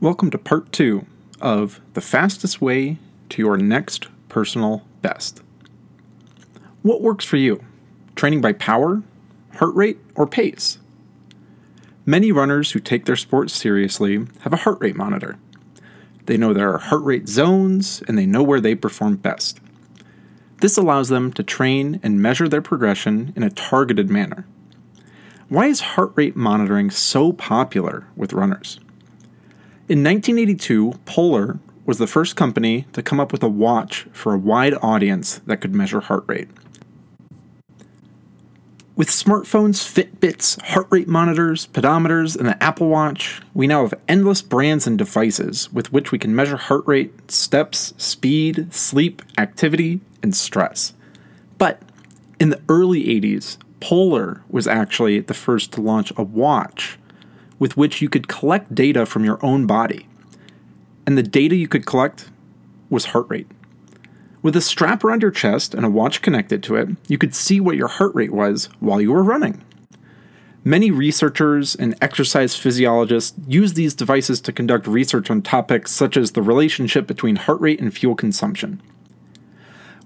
Welcome to part two of the fastest way to your next personal best. What works for you? Training by power, heart rate, or pace? Many runners who take their sport seriously have a heart rate monitor. They know their heart rate zones and they know where they perform best. This allows them to train and measure their progression in a targeted manner. Why is heart rate monitoring so popular with runners? In 1982, Polar was the first company to come up with a watch for a wide audience that could measure heart rate. With smartphones, Fitbits, heart rate monitors, pedometers, and the Apple Watch, we now have endless brands and devices with which we can measure heart rate, steps, speed, sleep, activity, and stress. But in the early 80s, Polar was actually the first to launch a watch with which you could collect data from your own body. And the data you could collect was heart rate. With a strap around your chest and a watch connected to it, you could see what your heart rate was while you were running. Many researchers and exercise physiologists use these devices to conduct research on topics such as the relationship between heart rate and fuel consumption.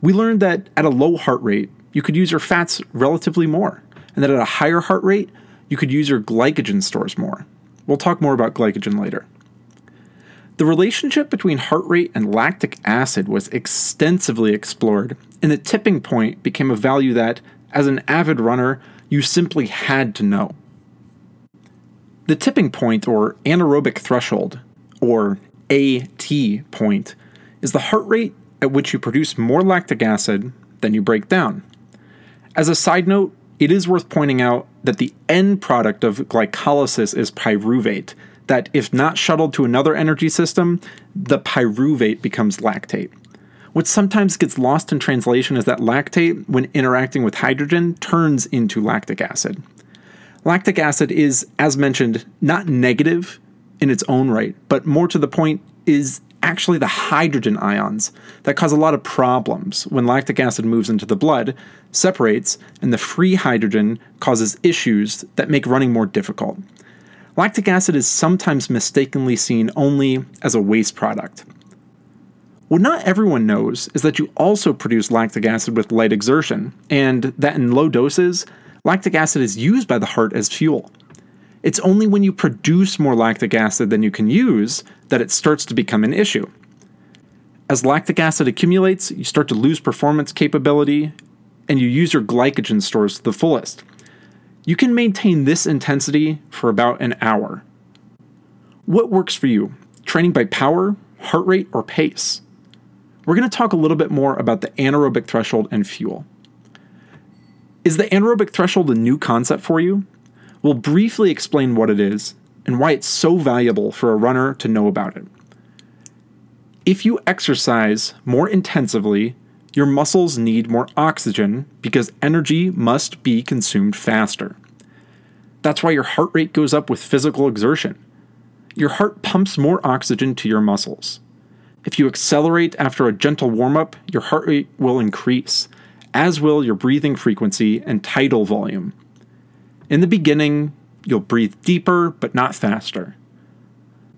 We learned that at a low heart rate, you could use your fats relatively more, and that at a higher heart rate, you could use your glycogen stores more. We'll talk more about glycogen later. The relationship between heart rate and lactic acid was extensively explored, and the tipping point became a value that, as an avid runner, you simply had to know. The tipping point, or anaerobic threshold, or AT point, is the heart rate at which you produce more lactic acid than you break down. As a side note, it is worth pointing out that the end product of glycolysis is pyruvate, that if not shuttled to another energy system, the pyruvate becomes lactate. What sometimes gets lost in translation is that lactate, when interacting with hydrogen, turns into lactic acid. Lactic acid is, as mentioned, not negative in its own right, but more to the point, is actually the hydrogen ions that cause a lot of problems when lactic acid moves into the blood, separates, and the free hydrogen causes issues that make running more difficult. Lactic acid is sometimes mistakenly seen only as a waste product. What not everyone knows is that you also produce lactic acid with light exertion, and that in low doses, lactic acid is used by the heart as fuel. It's only when you produce more lactic acid than you can use that it starts to become an issue. As lactic acid accumulates, you start to lose performance capability and you use your glycogen stores to the fullest. You can maintain this intensity for about an hour. What works for you? Training by power, heart rate, or pace? We're going to talk a little bit more about the anaerobic threshold and fuel. Is the anaerobic threshold a new concept for you? We'll briefly explain what it is and why it's so valuable for a runner to know about it. If you exercise more intensively, your muscles need more oxygen because energy must be consumed faster. That's why your heart rate goes up with physical exertion. Your heart pumps more oxygen to your muscles. If you accelerate after a gentle warm up, your heart rate will increase, as will your breathing frequency and tidal volume. In the beginning, you'll breathe deeper but not faster.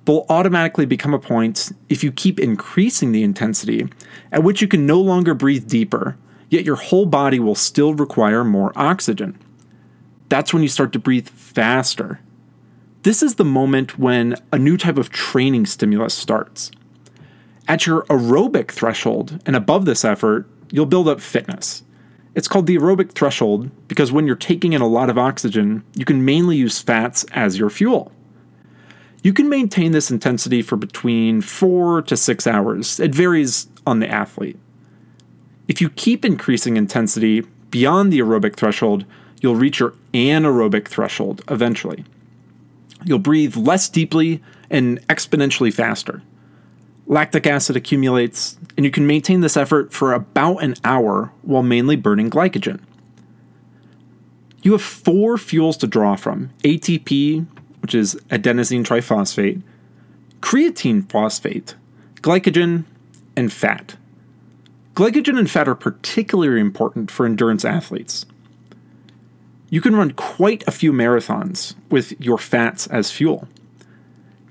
Will automatically become a point if you keep increasing the intensity, at which you can no longer breathe deeper, yet your whole body will still require more oxygen. That's when you start to breathe faster. This is the moment when a new type of training stimulus starts. At your aerobic threshold and above this effort, you'll build up fitness. It's called the aerobic threshold because when you're taking in a lot of oxygen, you can mainly use fats as your fuel. You can maintain this intensity for between 4 to 6 hours. It varies on the athlete. If you keep increasing intensity beyond the aerobic threshold, you'll reach your anaerobic threshold eventually. You'll breathe less deeply and exponentially faster lactic acid accumulates, and you can maintain this effort for about an hour while mainly burning glycogen. You have four fuels to draw from ATP, which is adenosine triphosphate, creatine phosphate, glycogen, and fat. Glycogen and fat are particularly important for endurance athletes. You can run quite a few marathons with your fats as fuel.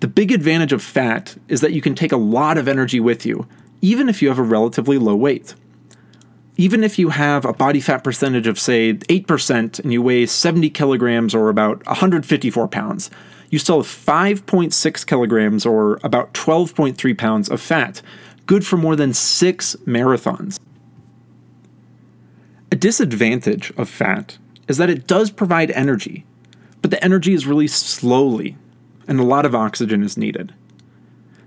The big advantage of fat is that you can take a lot of energy with you, even if you have a relatively low weight. Even if you have a body fat percentage of, say, 8% and you weigh 70 kilograms or about 154 pounds, you still have 5.6 kilograms or about 12.3 pounds of fat, good for more than six marathons. A disadvantage of fat is that it does provide energy, but the energy is released slowly, and a lot of oxygen is needed.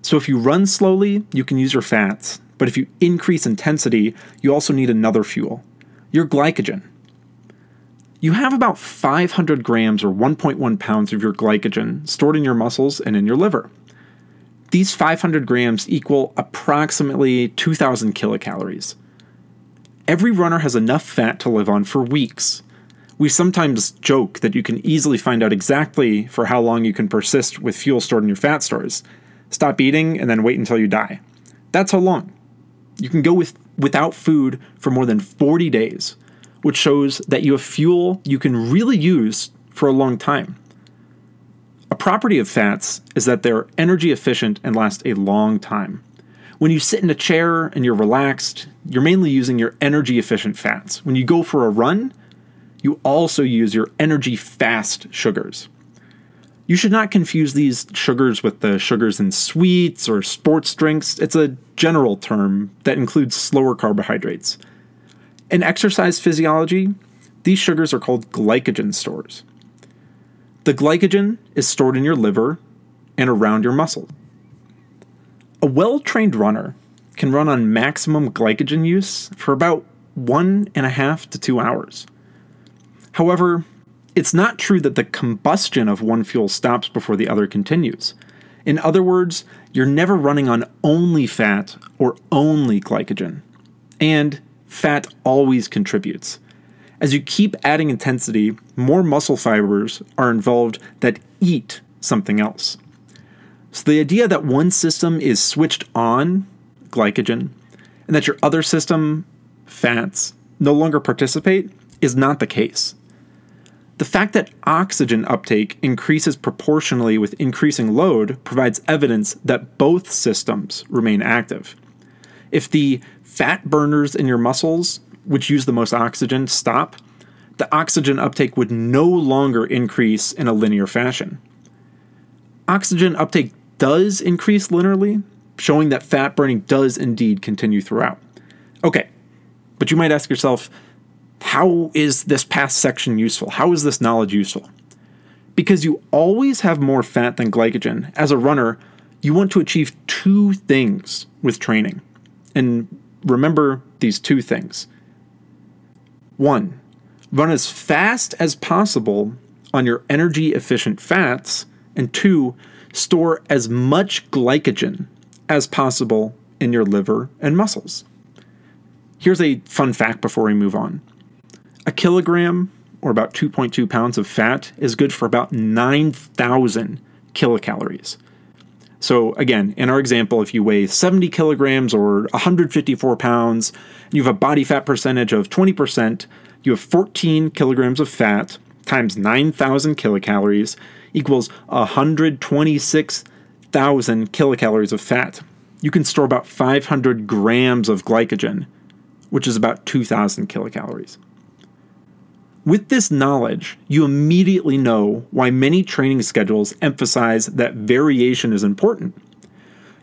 So if you run slowly, you can use your fats, but if you increase intensity, you also need another fuel your glycogen. You have about 500 grams or 1.1 pounds of your glycogen stored in your muscles and in your liver. These 500 grams equal approximately 2,000 kilocalories. Every runner has enough fat to live on for weeks. We sometimes joke that you can easily find out exactly for how long you can persist with fuel stored in your fat stores. Stop eating and then wait until you die. That's how long. You can go with, without food for more than 40 days, which shows that you have fuel you can really use for a long time. A property of fats is that they're energy efficient and last a long time. When you sit in a chair and you're relaxed, you're mainly using your energy efficient fats. When you go for a run, you also use your energy fast sugars. You should not confuse these sugars with the sugars in sweets or sports drinks. It's a general term that includes slower carbohydrates. In exercise physiology, these sugars are called glycogen stores. The glycogen is stored in your liver and around your muscles. A well trained runner can run on maximum glycogen use for about one and a half to two hours. However, it's not true that the combustion of one fuel stops before the other continues. In other words, you're never running on only fat or only glycogen. And fat always contributes. As you keep adding intensity, more muscle fibers are involved that eat something else. So the idea that one system is switched on, glycogen, and that your other system, fats, no longer participate is not the case. The fact that oxygen uptake increases proportionally with increasing load provides evidence that both systems remain active. If the fat burners in your muscles, which use the most oxygen, stop, the oxygen uptake would no longer increase in a linear fashion. Oxygen uptake does increase linearly, showing that fat burning does indeed continue throughout. Okay, but you might ask yourself, how is this past section useful? How is this knowledge useful? Because you always have more fat than glycogen. As a runner, you want to achieve two things with training. And remember these two things. One, run as fast as possible on your energy efficient fats. And two, store as much glycogen as possible in your liver and muscles. Here's a fun fact before we move on. A kilogram, or about 2.2 pounds of fat, is good for about 9,000 kilocalories. So, again, in our example, if you weigh 70 kilograms or 154 pounds, you have a body fat percentage of 20%, you have 14 kilograms of fat times 9,000 kilocalories equals 126,000 kilocalories of fat. You can store about 500 grams of glycogen, which is about 2,000 kilocalories. With this knowledge, you immediately know why many training schedules emphasize that variation is important.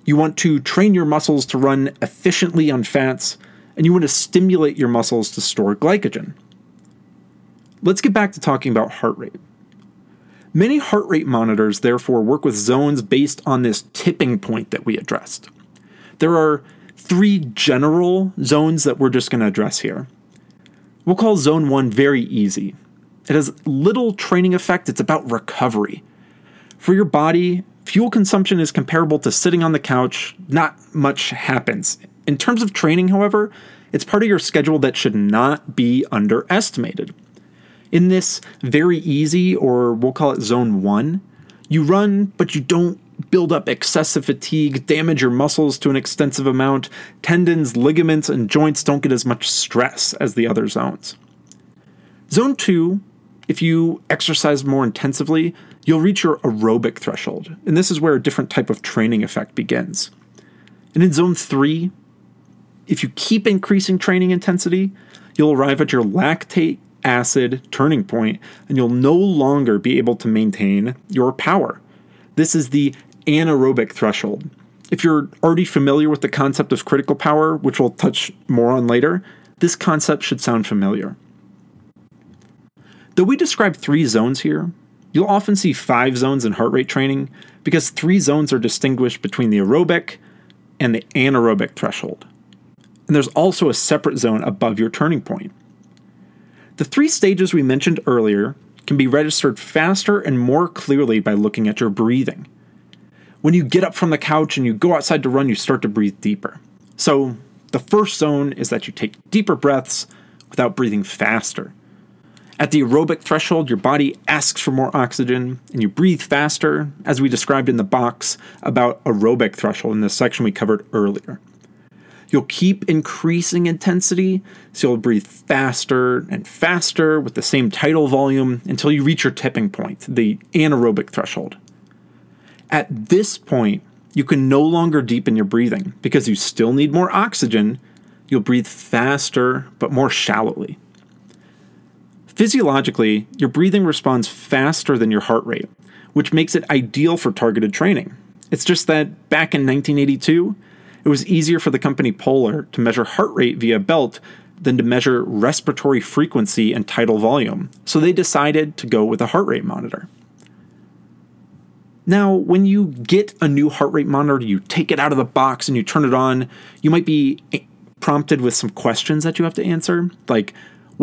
You want to train your muscles to run efficiently on fats, and you want to stimulate your muscles to store glycogen. Let's get back to talking about heart rate. Many heart rate monitors, therefore, work with zones based on this tipping point that we addressed. There are three general zones that we're just going to address here. We'll call zone one very easy. It has little training effect, it's about recovery. For your body, fuel consumption is comparable to sitting on the couch, not much happens. In terms of training, however, it's part of your schedule that should not be underestimated. In this very easy, or we'll call it zone one, you run, but you don't build up excessive fatigue, damage your muscles to an extensive amount, tendons, ligaments, and joints don't get as much stress as the other zones. Zone 2, if you exercise more intensively, you'll reach your aerobic threshold, and this is where a different type of training effect begins. And in zone three, if you keep increasing training intensity, you'll arrive at your lactate acid turning point and you'll no longer be able to maintain your power. This is the anaerobic threshold. If you're already familiar with the concept of critical power, which we'll touch more on later, this concept should sound familiar. Though we describe three zones here, you'll often see five zones in heart rate training because three zones are distinguished between the aerobic and the anaerobic threshold. And there's also a separate zone above your turning point. The three stages we mentioned earlier can be registered faster and more clearly by looking at your breathing. When you get up from the couch and you go outside to run, you start to breathe deeper. So, the first zone is that you take deeper breaths without breathing faster. At the aerobic threshold, your body asks for more oxygen and you breathe faster, as we described in the box about aerobic threshold in the section we covered earlier. You'll keep increasing intensity, so you'll breathe faster and faster with the same tidal volume until you reach your tipping point, the anaerobic threshold. At this point, you can no longer deepen your breathing because you still need more oxygen. You'll breathe faster but more shallowly. Physiologically, your breathing responds faster than your heart rate, which makes it ideal for targeted training. It's just that back in 1982, it was easier for the company Polar to measure heart rate via belt than to measure respiratory frequency and tidal volume, so they decided to go with a heart rate monitor. Now, when you get a new heart rate monitor, you take it out of the box and you turn it on, you might be prompted with some questions that you have to answer, like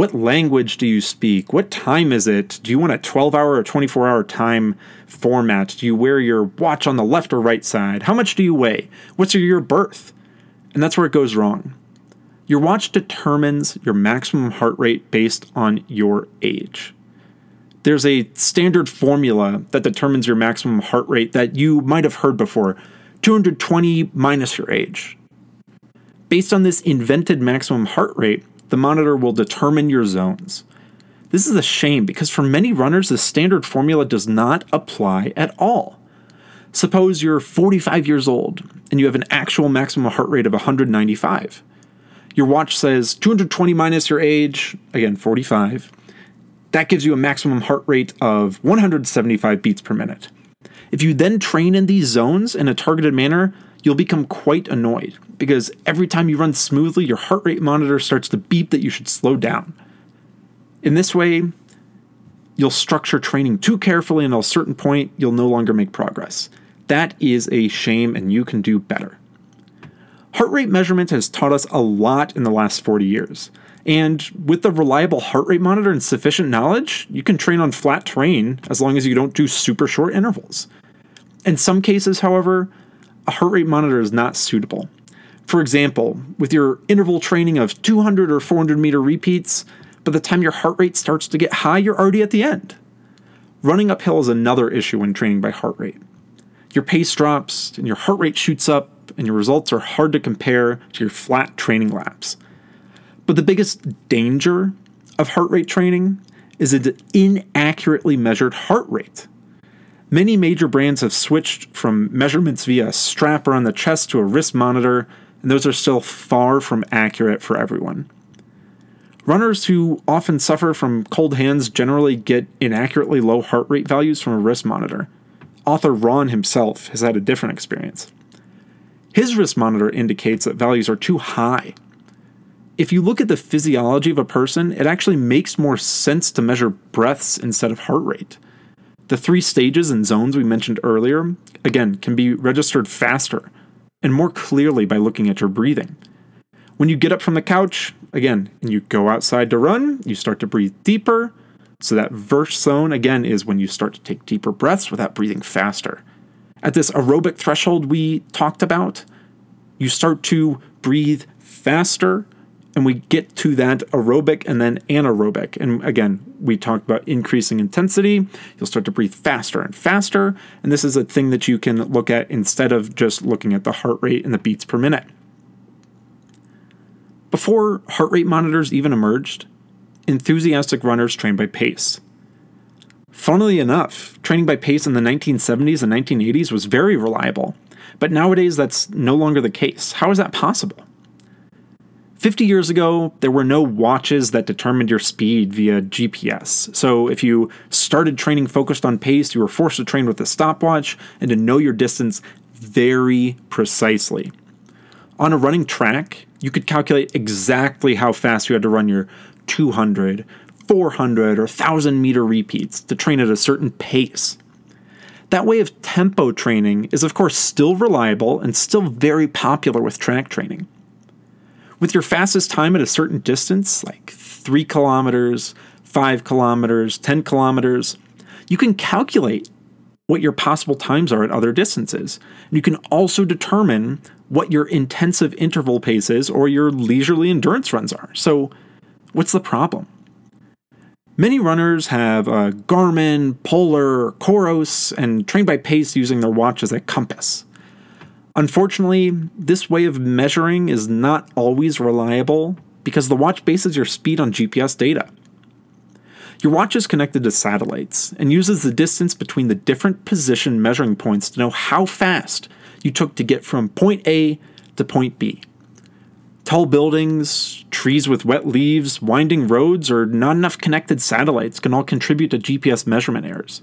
what language do you speak? What time is it? Do you want a 12 hour or 24 hour time format? Do you wear your watch on the left or right side? How much do you weigh? What's your birth? And that's where it goes wrong. Your watch determines your maximum heart rate based on your age. There's a standard formula that determines your maximum heart rate that you might have heard before 220 minus your age. Based on this invented maximum heart rate, the monitor will determine your zones. This is a shame because for many runners, the standard formula does not apply at all. Suppose you're 45 years old and you have an actual maximum heart rate of 195. Your watch says 220 minus your age, again 45. That gives you a maximum heart rate of 175 beats per minute. If you then train in these zones in a targeted manner, you'll become quite annoyed because every time you run smoothly, your heart rate monitor starts to beep that you should slow down. In this way, you'll structure training too carefully, and at a certain point, you'll no longer make progress. That is a shame, and you can do better. Heart rate measurement has taught us a lot in the last 40 years. And with a reliable heart rate monitor and sufficient knowledge, you can train on flat terrain as long as you don't do super short intervals. In some cases, however, a heart rate monitor is not suitable. For example, with your interval training of 200 or 400 meter repeats, by the time your heart rate starts to get high, you're already at the end. Running uphill is another issue when training by heart rate. Your pace drops and your heart rate shoots up, and your results are hard to compare to your flat training laps. But the biggest danger of heart rate training is an inaccurately measured heart rate. Many major brands have switched from measurements via a strap around the chest to a wrist monitor, and those are still far from accurate for everyone. Runners who often suffer from cold hands generally get inaccurately low heart rate values from a wrist monitor. Author Ron himself has had a different experience. His wrist monitor indicates that values are too high. If you look at the physiology of a person, it actually makes more sense to measure breaths instead of heart rate. The three stages and zones we mentioned earlier, again, can be registered faster and more clearly by looking at your breathing. When you get up from the couch, again, and you go outside to run, you start to breathe deeper. So, that first zone, again, is when you start to take deeper breaths without breathing faster. At this aerobic threshold we talked about, you start to breathe faster and we get to that aerobic and then anaerobic. And again, we talked about increasing intensity. You'll start to breathe faster and faster. And this is a thing that you can look at instead of just looking at the heart rate and the beats per minute. Before heart rate monitors even emerged, enthusiastic runners trained by pace. Funnily enough, training by pace in the 1970s and 1980s was very reliable, but nowadays that's no longer the case. How is that possible? 50 years ago, there were no watches that determined your speed via GPS. So if you started training focused on pace, you were forced to train with a stopwatch and to know your distance very precisely. On a running track, you could calculate exactly how fast you had to run your 200, 400, or 1000 meter repeats to train at a certain pace. That way of tempo training is, of course, still reliable and still very popular with track training with your fastest time at a certain distance, like three kilometers, five kilometers, 10 kilometers, you can calculate what your possible times are at other distances. And you can also determine what your intensive interval pace is or your leisurely endurance runs are. So, what's the problem? Many runners have a Garmin, Polar, Coros, and train by pace using their watch as a compass. Unfortunately, this way of measuring is not always reliable because the watch bases your speed on GPS data. Your watch is connected to satellites and uses the distance between the different position measuring points to know how fast you took to get from point A to point B. Tall buildings, trees with wet leaves, winding roads, or not enough connected satellites can all contribute to GPS measurement errors.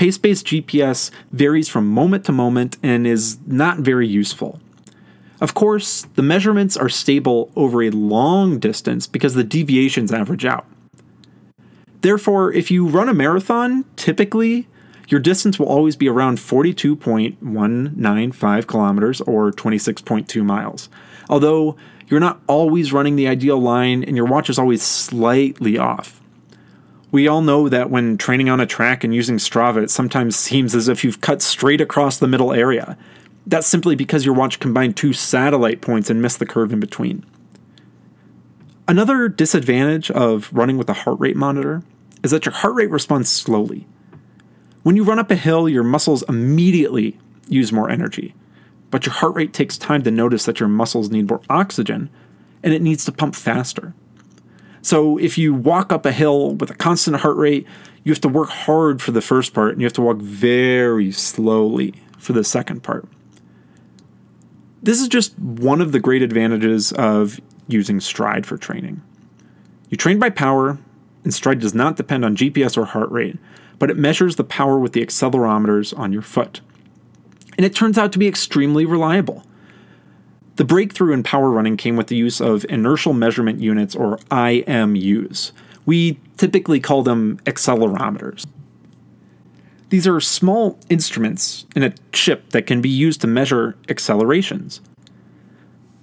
Pace based GPS varies from moment to moment and is not very useful. Of course, the measurements are stable over a long distance because the deviations average out. Therefore, if you run a marathon, typically your distance will always be around 42.195 kilometers or 26.2 miles. Although you're not always running the ideal line and your watch is always slightly off. We all know that when training on a track and using Strava, it sometimes seems as if you've cut straight across the middle area. That's simply because your watch combined two satellite points and missed the curve in between. Another disadvantage of running with a heart rate monitor is that your heart rate responds slowly. When you run up a hill, your muscles immediately use more energy, but your heart rate takes time to notice that your muscles need more oxygen and it needs to pump faster. So if you walk up a hill with a constant heart rate, you have to work hard for the first part and you have to walk very slowly for the second part. This is just one of the great advantages of using Stryd for training. You train by power, and Stryd does not depend on GPS or heart rate, but it measures the power with the accelerometers on your foot. And it turns out to be extremely reliable. The breakthrough in power running came with the use of inertial measurement units, or IMUs. We typically call them accelerometers. These are small instruments in a chip that can be used to measure accelerations.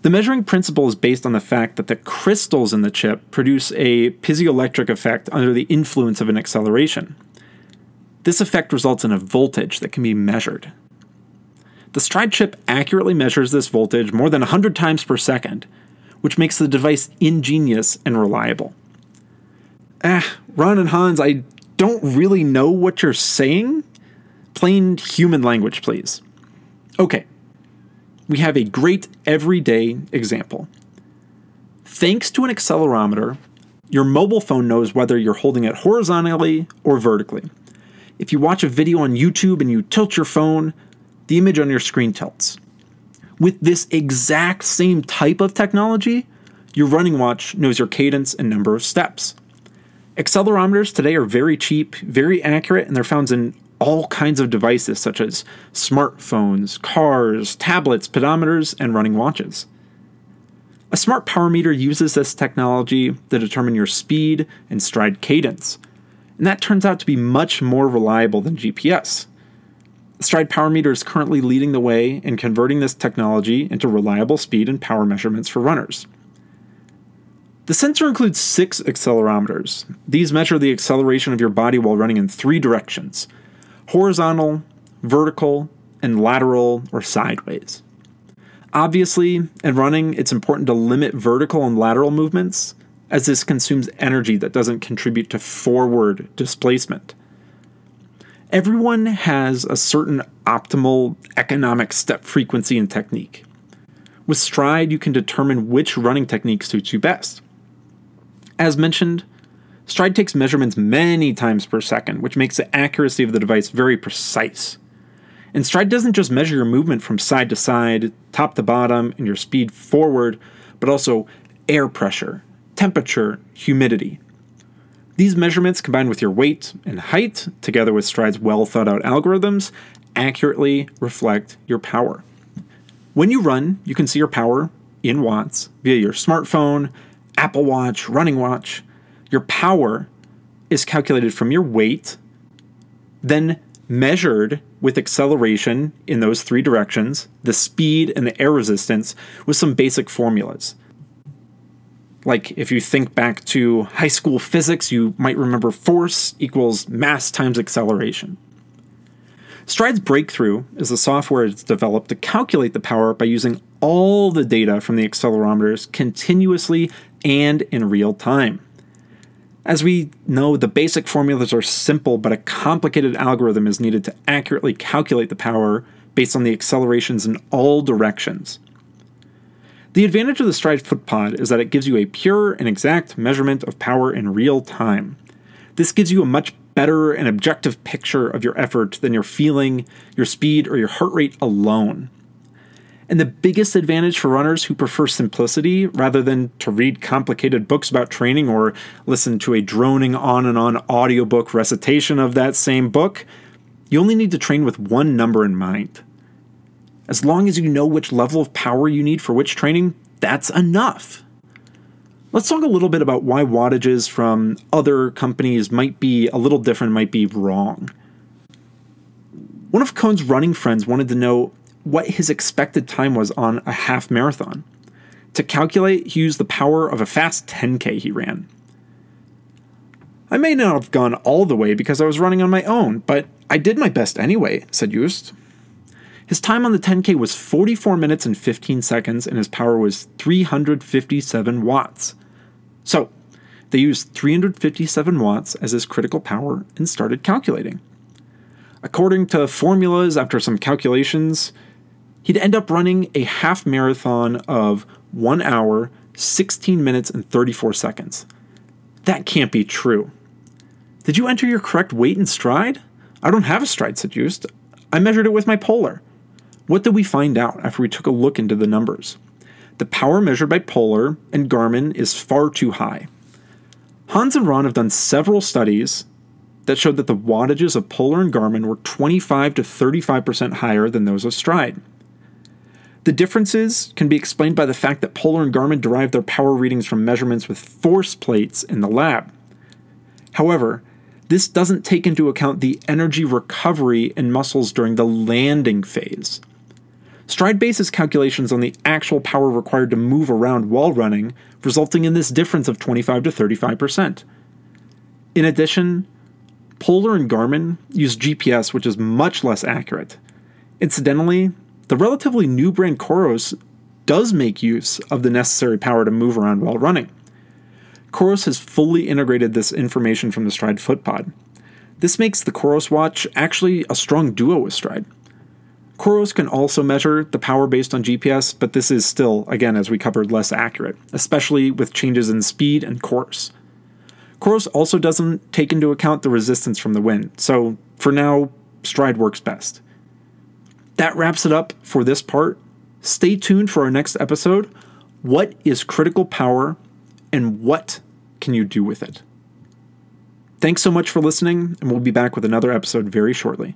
The measuring principle is based on the fact that the crystals in the chip produce a piezoelectric effect under the influence of an acceleration. This effect results in a voltage that can be measured. The Stryd chip accurately measures this voltage more than 100 times per second, which makes the device ingenious and reliable. Ah, Ron and Hans, I don't really know what you're saying. Plain human language, please. Okay, we have a great everyday example. Thanks to an accelerometer, your mobile phone knows whether you're holding it horizontally or vertically. If you watch a video on YouTube and you tilt your phone, the image on your screen tilts. With this exact same type of technology, your running watch knows your cadence and number of steps. Accelerometers today are very cheap, very accurate, and they're found in all kinds of devices such as smartphones, cars, tablets, pedometers, and running watches. A smart power meter uses this technology to determine your speed and stride cadence, and that turns out to be much more reliable than GPS. Stryd Power Meter is currently leading the way in converting this technology into reliable speed and power measurements for runners. The sensor includes six accelerometers. These measure the acceleration of your body while running in three directions horizontal, vertical, and lateral or sideways. Obviously, in running, it's important to limit vertical and lateral movements, as this consumes energy that doesn't contribute to forward displacement everyone has a certain optimal economic step frequency and technique. With Stryd, you can determine which running technique suits you best. As mentioned, Stryd takes measurements many times per second, which makes the accuracy of the device very precise. And Stryd doesn't just measure your movement from side to side, top to bottom, and your speed forward, but also air pressure, temperature, humidity. These measurements, combined with your weight and height, together with Stryd's well thought out algorithms, accurately reflect your power. When you run, you can see your power in watts via your smartphone, Apple Watch, running watch. Your power is calculated from your weight, then measured with acceleration in those three directions, the speed and the air resistance, with some basic formulas. Like if you think back to high school physics, you might remember force equals mass times acceleration. Stryd's breakthrough is the software it's developed to calculate the power by using all the data from the accelerometers continuously and in real time. As we know, the basic formulas are simple, but a complicated algorithm is needed to accurately calculate the power based on the accelerations in all directions. The advantage of the Stryd FootPod is that it gives you a pure and exact measurement of power in real time. This gives you a much better and objective picture of your effort than your feeling, your speed, or your heart rate alone. And the biggest advantage for runners who prefer simplicity rather than to read complicated books about training or listen to a droning on and on audiobook recitation of that same book, you only need to train with one number in mind. As long as you know which level of power you need for which training, that's enough. Let's talk a little bit about why wattages from other companies might be a little different, might be wrong. One of Cohn's running friends wanted to know what his expected time was on a half marathon. To calculate, he used the power of a fast 10K he ran. I may not have gone all the way because I was running on my own, but I did my best anyway, said Joost. His time on the 10K was 44 minutes and 15 seconds, and his power was 357 watts. So, they used 357 watts as his critical power and started calculating. According to formulas, after some calculations, he'd end up running a half marathon of 1 hour, 16 minutes, and 34 seconds. That can't be true. Did you enter your correct weight and stride? I don't have a Stryd, said Joost. I measured it with my polar. What did we find out after we took a look into the numbers? The power measured by Polar and Garmin is far too high. Hans and Ron have done several studies that showed that the wattages of Polar and Garmin were 25 to 35% higher than those of Stryd. The differences can be explained by the fact that Polar and Garmin derived their power readings from measurements with force plates in the lab. However, this doesn't take into account the energy recovery in muscles during the landing phase. Stryd bases calculations on the actual power required to move around while running, resulting in this difference of 25 to 35%. In addition, Polar and Garmin use GPS, which is much less accurate. Incidentally, the relatively new brand Coros does make use of the necessary power to move around while running. Coros has fully integrated this information from the Stryd FootPod. This makes the Coros watch actually a strong duo with Stryd. Coros can also measure the power based on GPS, but this is still, again, as we covered, less accurate, especially with changes in speed and course. Coros also doesn't take into account the resistance from the wind, so for now, Stryd works best that wraps it up for this part. Stay tuned for our next episode. What is critical power and what can you do with it? Thanks so much for listening, and we'll be back with another episode very shortly.